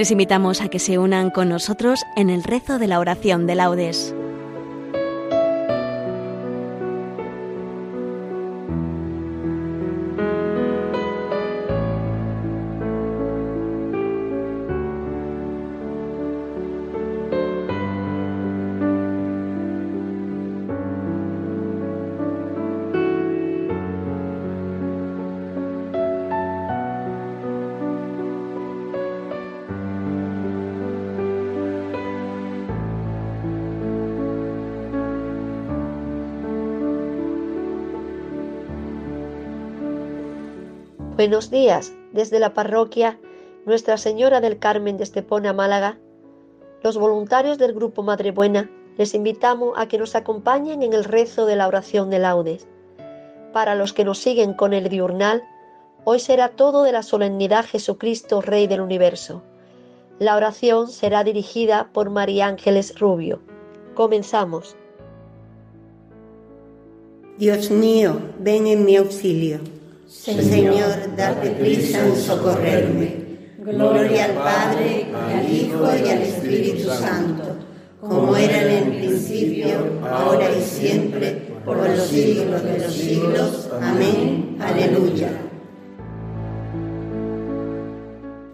Les invitamos a que se unan con nosotros en el rezo de la oración de laudes. Buenos días, desde la parroquia Nuestra Señora del Carmen de Estepona, Málaga. Los voluntarios del Grupo Madre Buena les invitamos a que nos acompañen en el rezo de la oración de laudes. Para los que nos siguen con el diurnal, hoy será todo de la solemnidad Jesucristo, Rey del Universo. La oración será dirigida por María Ángeles Rubio. Comenzamos. Dios mío, ven en mi auxilio. Señor, date prisa en socorrerme. Gloria al Padre, al Hijo y al Espíritu Santo, como era en el principio, ahora y siempre, por los siglos de los siglos. Amén. Aleluya.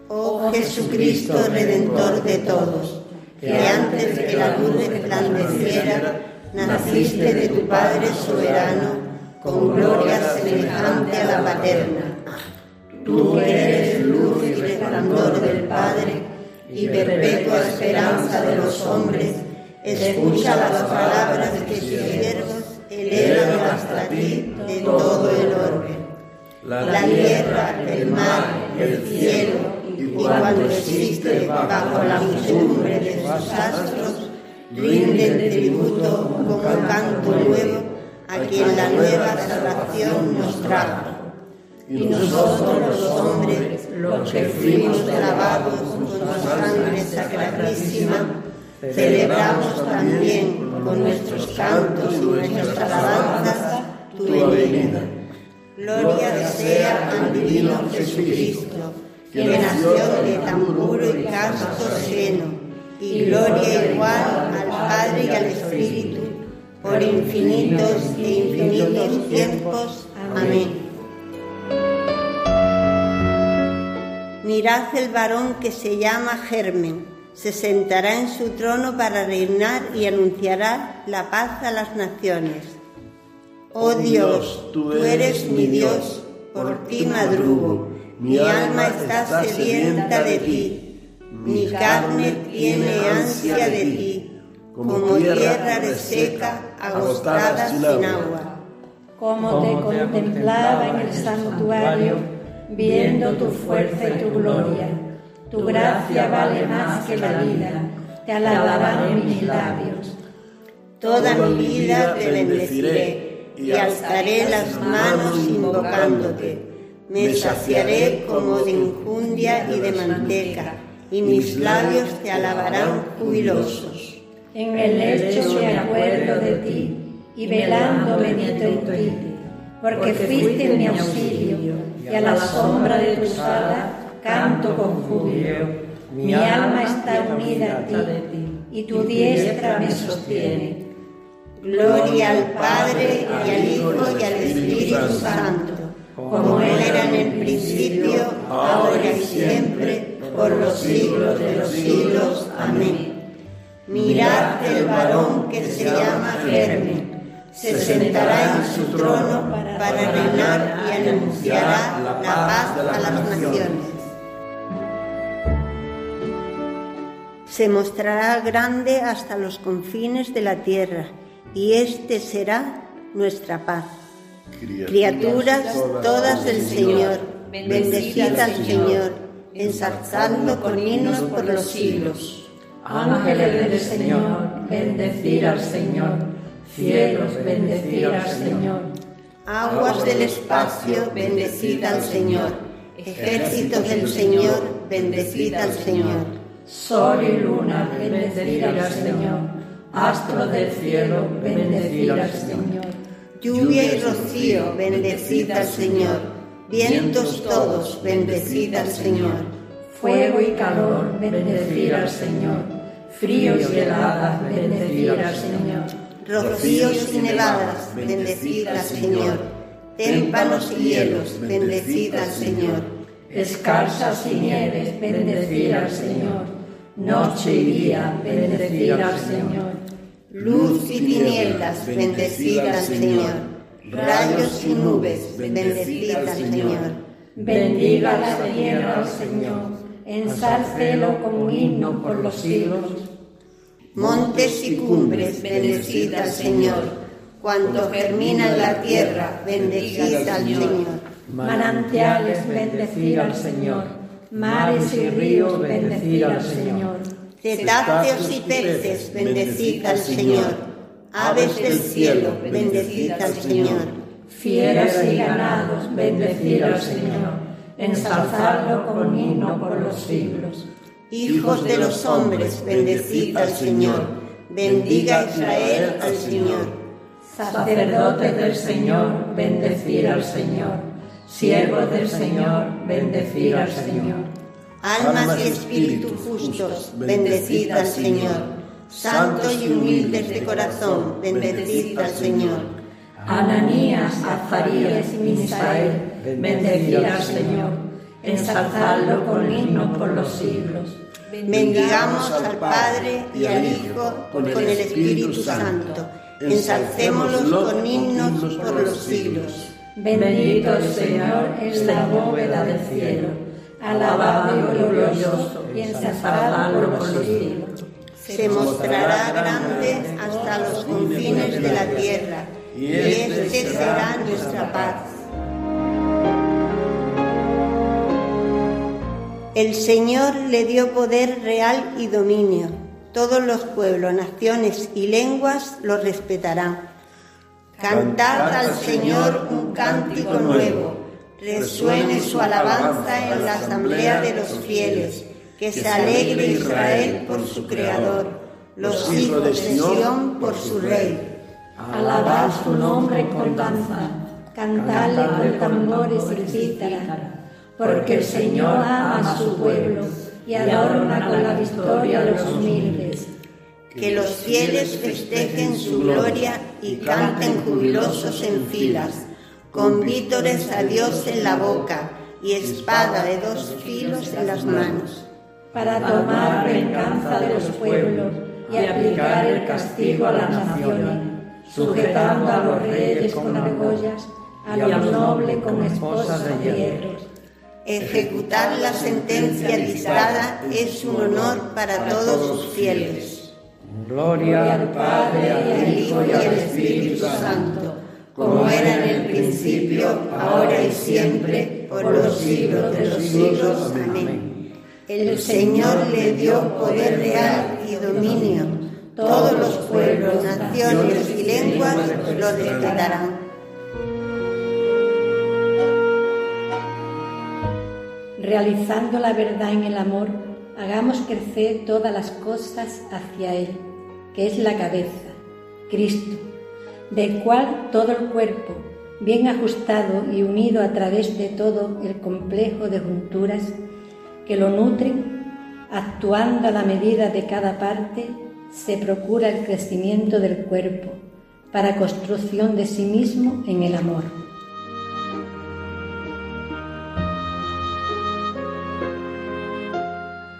Oh Jesucristo, Redentor de todos, que antes que la luz resplandeciera, naciste de tu Padre soberano con gloria semejante a la paterna. Tú eres luz y resplandor del Padre y perpetua esperanza de los hombres, escucha las palabras que tus siervos elevan hasta ti de todo el orbe. La tierra, el mar, el cielo y cuando existe bajo la muchedumbre de sus astros, rinden tributo como canto nuevo a quien la nueva salvación nos trajo. Y nosotros los hombres, los que fuimos lavados con su sangre sacratísima, celebramos también con nuestros cantos y nuestras alabanzas tu venida. Gloria sea al divino Jesucristo, que nació de tan puro y casto seno, y gloria igual al Padre y al Espíritu por infinitos e infinitos tiempos. Amén. Mirad el varón que se llama Germen, se sentará en su trono para reinar y anunciará la paz a las naciones. Oh Dios, tú eres mi Dios, por ti madrugo, mi alma está sedienta de ti, mi carne tiene ansia de ti. como tierra reseca, agostada sin agua. Como te contemplaba en el santuario, viendo tu fuerza y tu gloria. Tu gracia vale más que la vida, te alabarán mis labios. Toda mi vida te bendeciré y alzaré las manos invocándote. Me saciaré como de injundia y de manteca, y mis labios te alabarán jubilosos. En el lecho me acuerdo de ti y velando medito en ti, porque fuiste mi auxilio y a la sombra de tu sala canto con júbilo. Mi alma está unida a ti y tu diestra me sostiene. Gloria al Padre y al Hijo y al Espíritu Santo, como era en el principio, ahora y siempre, por los siglos de los siglos. Amén. Mirad el varón que se llama Germen, se sentará en su trono para reinar y anunciará la paz a las naciones. Se mostrará grande hasta los confines de la tierra, y este será nuestra paz. Criaturas todas del Señor, bendecid al Señor, ensalzando con himnos por los siglos. Ángeles del Señor, bendecir al Señor. Cielos, bendecir al Señor. Aguas del espacio, bendecid al Señor. Ejércitos del Señor, bendecid al Señor. Sol y luna, bendecid al Señor. Astros del cielo, bendecid al Señor. Lluvia y rocío, bendecid al Señor. Vientos todos, bendecid al Señor Fuego y calor, bendecir al Señor. Fríos y heladas, bendecir al Señor. Rocíos y nevadas, bendecid al Señor. Témpanos y hielos, bendecid al Señor. Escarsas y nieves, bendecir al Señor. Noche y día, bendecir al Señor. Luz y tinieblas, bendecid al Señor. Rayos y nubes, bendecid al Señor. Bendiga la tierra Señor. Ensálcelo con un himno por los siglos. Montes y cumbres, bendecid al Señor. Cuanto germina en la tierra, bendecid al Señor. Manantiales, bendecir al Señor. Mares y ríos, bendecir al Señor. Cetáceos y peces, bendecid al Señor. Aves del cielo, bendecid al Señor. Fieras y ganados, bendecir al Señor. Ensalzarlo con himno por los siglos. Hijos de los hombres, bendecid al Señor. Bendiga Israel al Señor. Sacerdotes del Señor, bendecir al Señor. Siervos del Señor, bendecir al Señor. Almas y espíritus justos, bendecid al Señor. Santos y humildes de corazón, bendecid al Señor. Ananías, Azarías y Misael, bendecir al Señor. Ensalzarlo con himno por los siglos. Bendigamos al Padre y al Hijo con el Espíritu Santo. Ensalcémoslos con himnos por los siglos. Bendito el Señor es la bóveda del cielo. Alabado y glorioso y ensalzado por los siglos. Se mostrará grande hasta los confines de la tierra, y este será nuestra paz. El Señor le dio poder real y dominio. Todos los pueblos, naciones y lenguas lo respetarán. Cantad al Señor un cántico nuevo. Resuene su alabanza en la asamblea de los fieles. Que se alegre Israel por su Creador, los hijos de Sión por su Rey. Alabad su nombre con danza, cantadle con tambores y cítara, porque el Señor ama a su pueblo y adorna con la victoria a los humildes. Que los fieles festejen su gloria y canten jubilosos en filas, con vítores a Dios en la boca y espada de dos filos en las manos. para tomar venganza de los pueblos y aplicar el castigo a las naciones, sujetando a los reyes con argollas, a los nobles con esposas de hierros. Ejecutar la sentencia dictada es un honor para todos sus fieles. Gloria al Padre, al Hijo y al Espíritu Santo, como era en el principio, ahora y siempre, por los siglos de los siglos. Amén. El Señor le dio poder real y dominio. Todos los pueblos, naciones y lenguas lo respetarán. Realizando la verdad en el amor, hagamos crecer todas las cosas hacia Él, que es la cabeza, Cristo, del cual todo el cuerpo, bien ajustado y unido a través de todo el complejo de junturas que lo nutren, actuando a la medida de cada parte, se procura el crecimiento del cuerpo para construcción de sí mismo en el amor.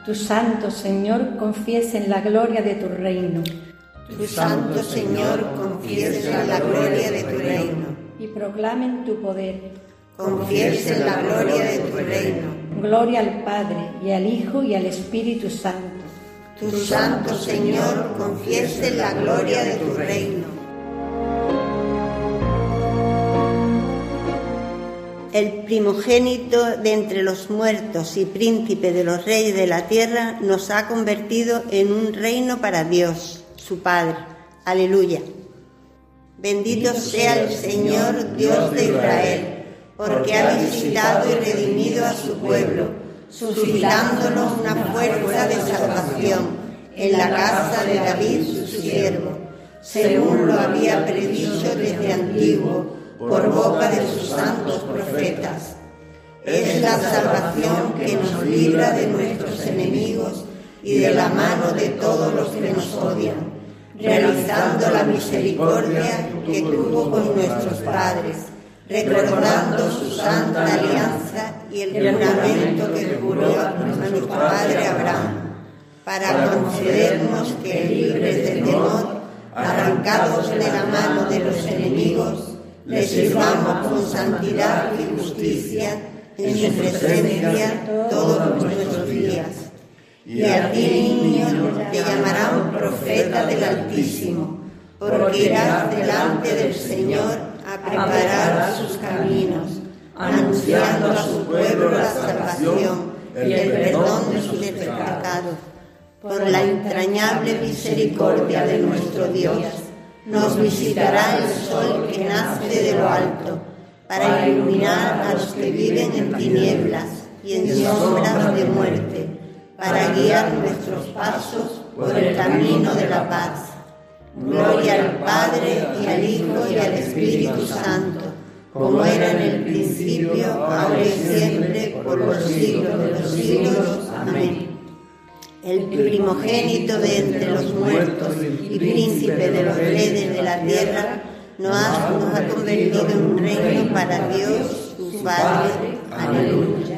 Tu santo Señor confiesen la gloria de tu reino Tu santo Señor confiesen la gloria de tu reino. y proclamen tu poder. Confiesen la gloria de tu reino. Gloria al Padre y al Hijo y al Espíritu Santo. Tu santo Señor confiesen la gloria de tu reino. El primogénito de entre los muertos y príncipe de los reyes de la tierra nos ha convertido en un reino para Dios, su Padre. Aleluya. Bendito sea el Señor Dios de Israel, porque ha visitado y redimido a su pueblo, suscitándonos una fuerza de salvación en la casa de David su siervo, según lo había predicho desde antiguo por boca de sus santos profetas. es la salvación que nos libra de nuestros enemigos y de la mano de todos los que nos odian, realizando la misericordia que tuvo con nuestros padres, recordando su santa alianza y el juramento que juró a nuestro padre Abraham, para concedernos que libres de temor, arrancados de la mano de los enemigos, le sirvamos con santidad y justicia en su presencia todos nuestros días. Y a ti, niño, te llamarán profeta del Altísimo, porque irás delante del Señor preparar sus caminos, anunciando a su pueblo la salvación y el perdón de sus pecados. Por la entrañable misericordia de nuestro Dios, nos visitará el sol que nace de lo alto para iluminar a los que viven en tinieblas y en sombras de muerte, para guiar nuestros pasos por el camino de la paz. Gloria al Padre y al Hijo y al Espíritu Santo, como era en el principio, ahora y siempre, por los siglos de los siglos. Amén. El primogénito de entre los muertos y príncipe de los reyes de la tierra, nos ha, convertido en un reino para Dios, su Padre. Aleluya.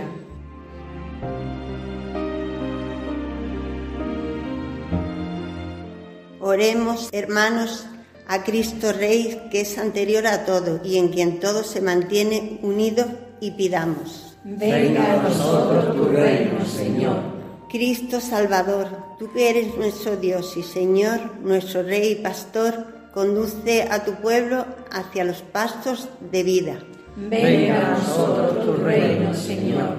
Oremos, hermanos, a Cristo Rey, que es anterior a todo y en quien todo se mantiene unido, y pidamos. Venga a nosotros tu reino, Señor. Cristo Salvador, tú que eres nuestro Dios y Señor, nuestro Rey y Pastor, conduce a tu pueblo hacia los pastos de vida. Venga a nosotros tu reino, Señor.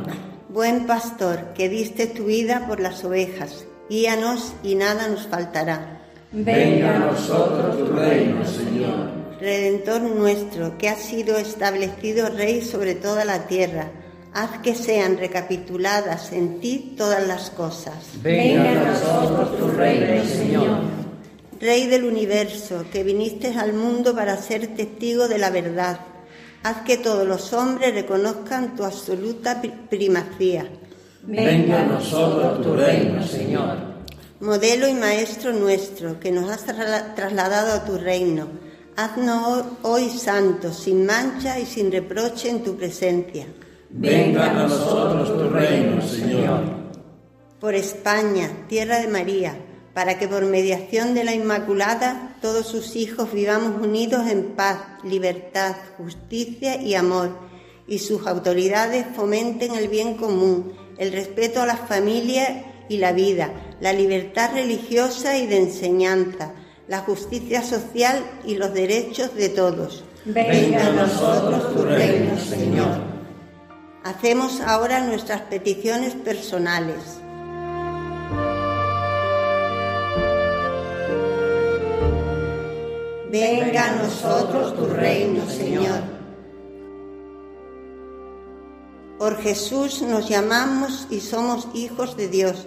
Buen pastor, que diste tu vida por las ovejas, guíanos y nada nos faltará. Venga a nosotros tu reino, Señor. Redentor nuestro, que has sido establecido Rey sobre toda la tierra, haz que sean recapituladas en ti todas las cosas. Venga a nosotros tu reino, Señor. Rey del universo, que viniste al mundo para ser testigo de la verdad, haz que todos los hombres reconozcan tu absoluta primacía. Venga a nosotros tu reino, Señor. Modelo y maestro nuestro, que nos has trasladado a tu reino, haznos hoy santos, sin mancha y sin reproche en tu presencia. Venga a nosotros tu reino, Señor. Por España, tierra de María, para que por mediación de la Inmaculada todos sus hijos vivamos unidos en paz, libertad, justicia y amor, y sus autoridades fomenten el bien común, el respeto a la familia y la vida, la libertad religiosa y de enseñanza, la justicia social y los derechos de todos. Venga a nosotros tu reino, Señor. Hacemos ahora nuestras peticiones personales. Venga a nosotros tu reino, Señor. Por Jesús nos llamamos y somos hijos de Dios.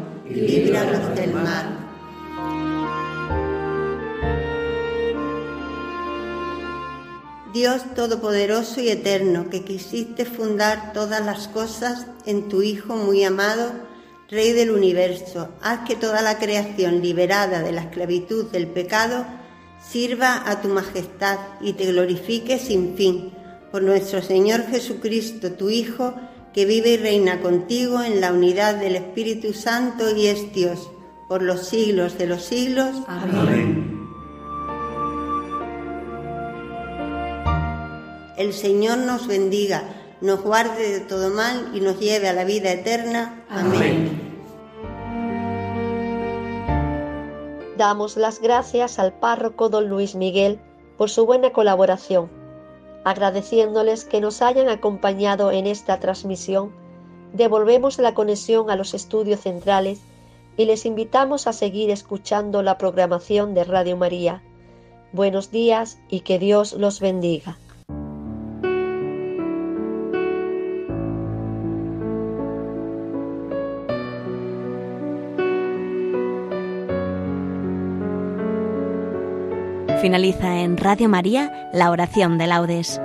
y líbranos del mal. Dios Todopoderoso y Eterno, que quisiste fundar todas las cosas en tu Hijo muy amado, Rey del universo, haz que toda la creación liberada de la esclavitud del pecado sirva a tu majestad y te glorifique sin fin, por nuestro Señor Jesucristo, tu Hijo, que vive y reina contigo en la unidad del Espíritu Santo y es Dios, por los siglos de los siglos. Amén. El Señor nos bendiga, nos guarde de todo mal y nos lleve a la vida eterna. Amén. Damos las gracias al párroco don Luis Miguel por su buena colaboración, agradeciéndoles que nos hayan acompañado en esta transmisión devolvemos la conexión a los estudios centrales y les invitamos a seguir escuchando la programación de Radio María. Buenos días y que Dios los bendiga. Finaliza en Radio María la oración de laudes.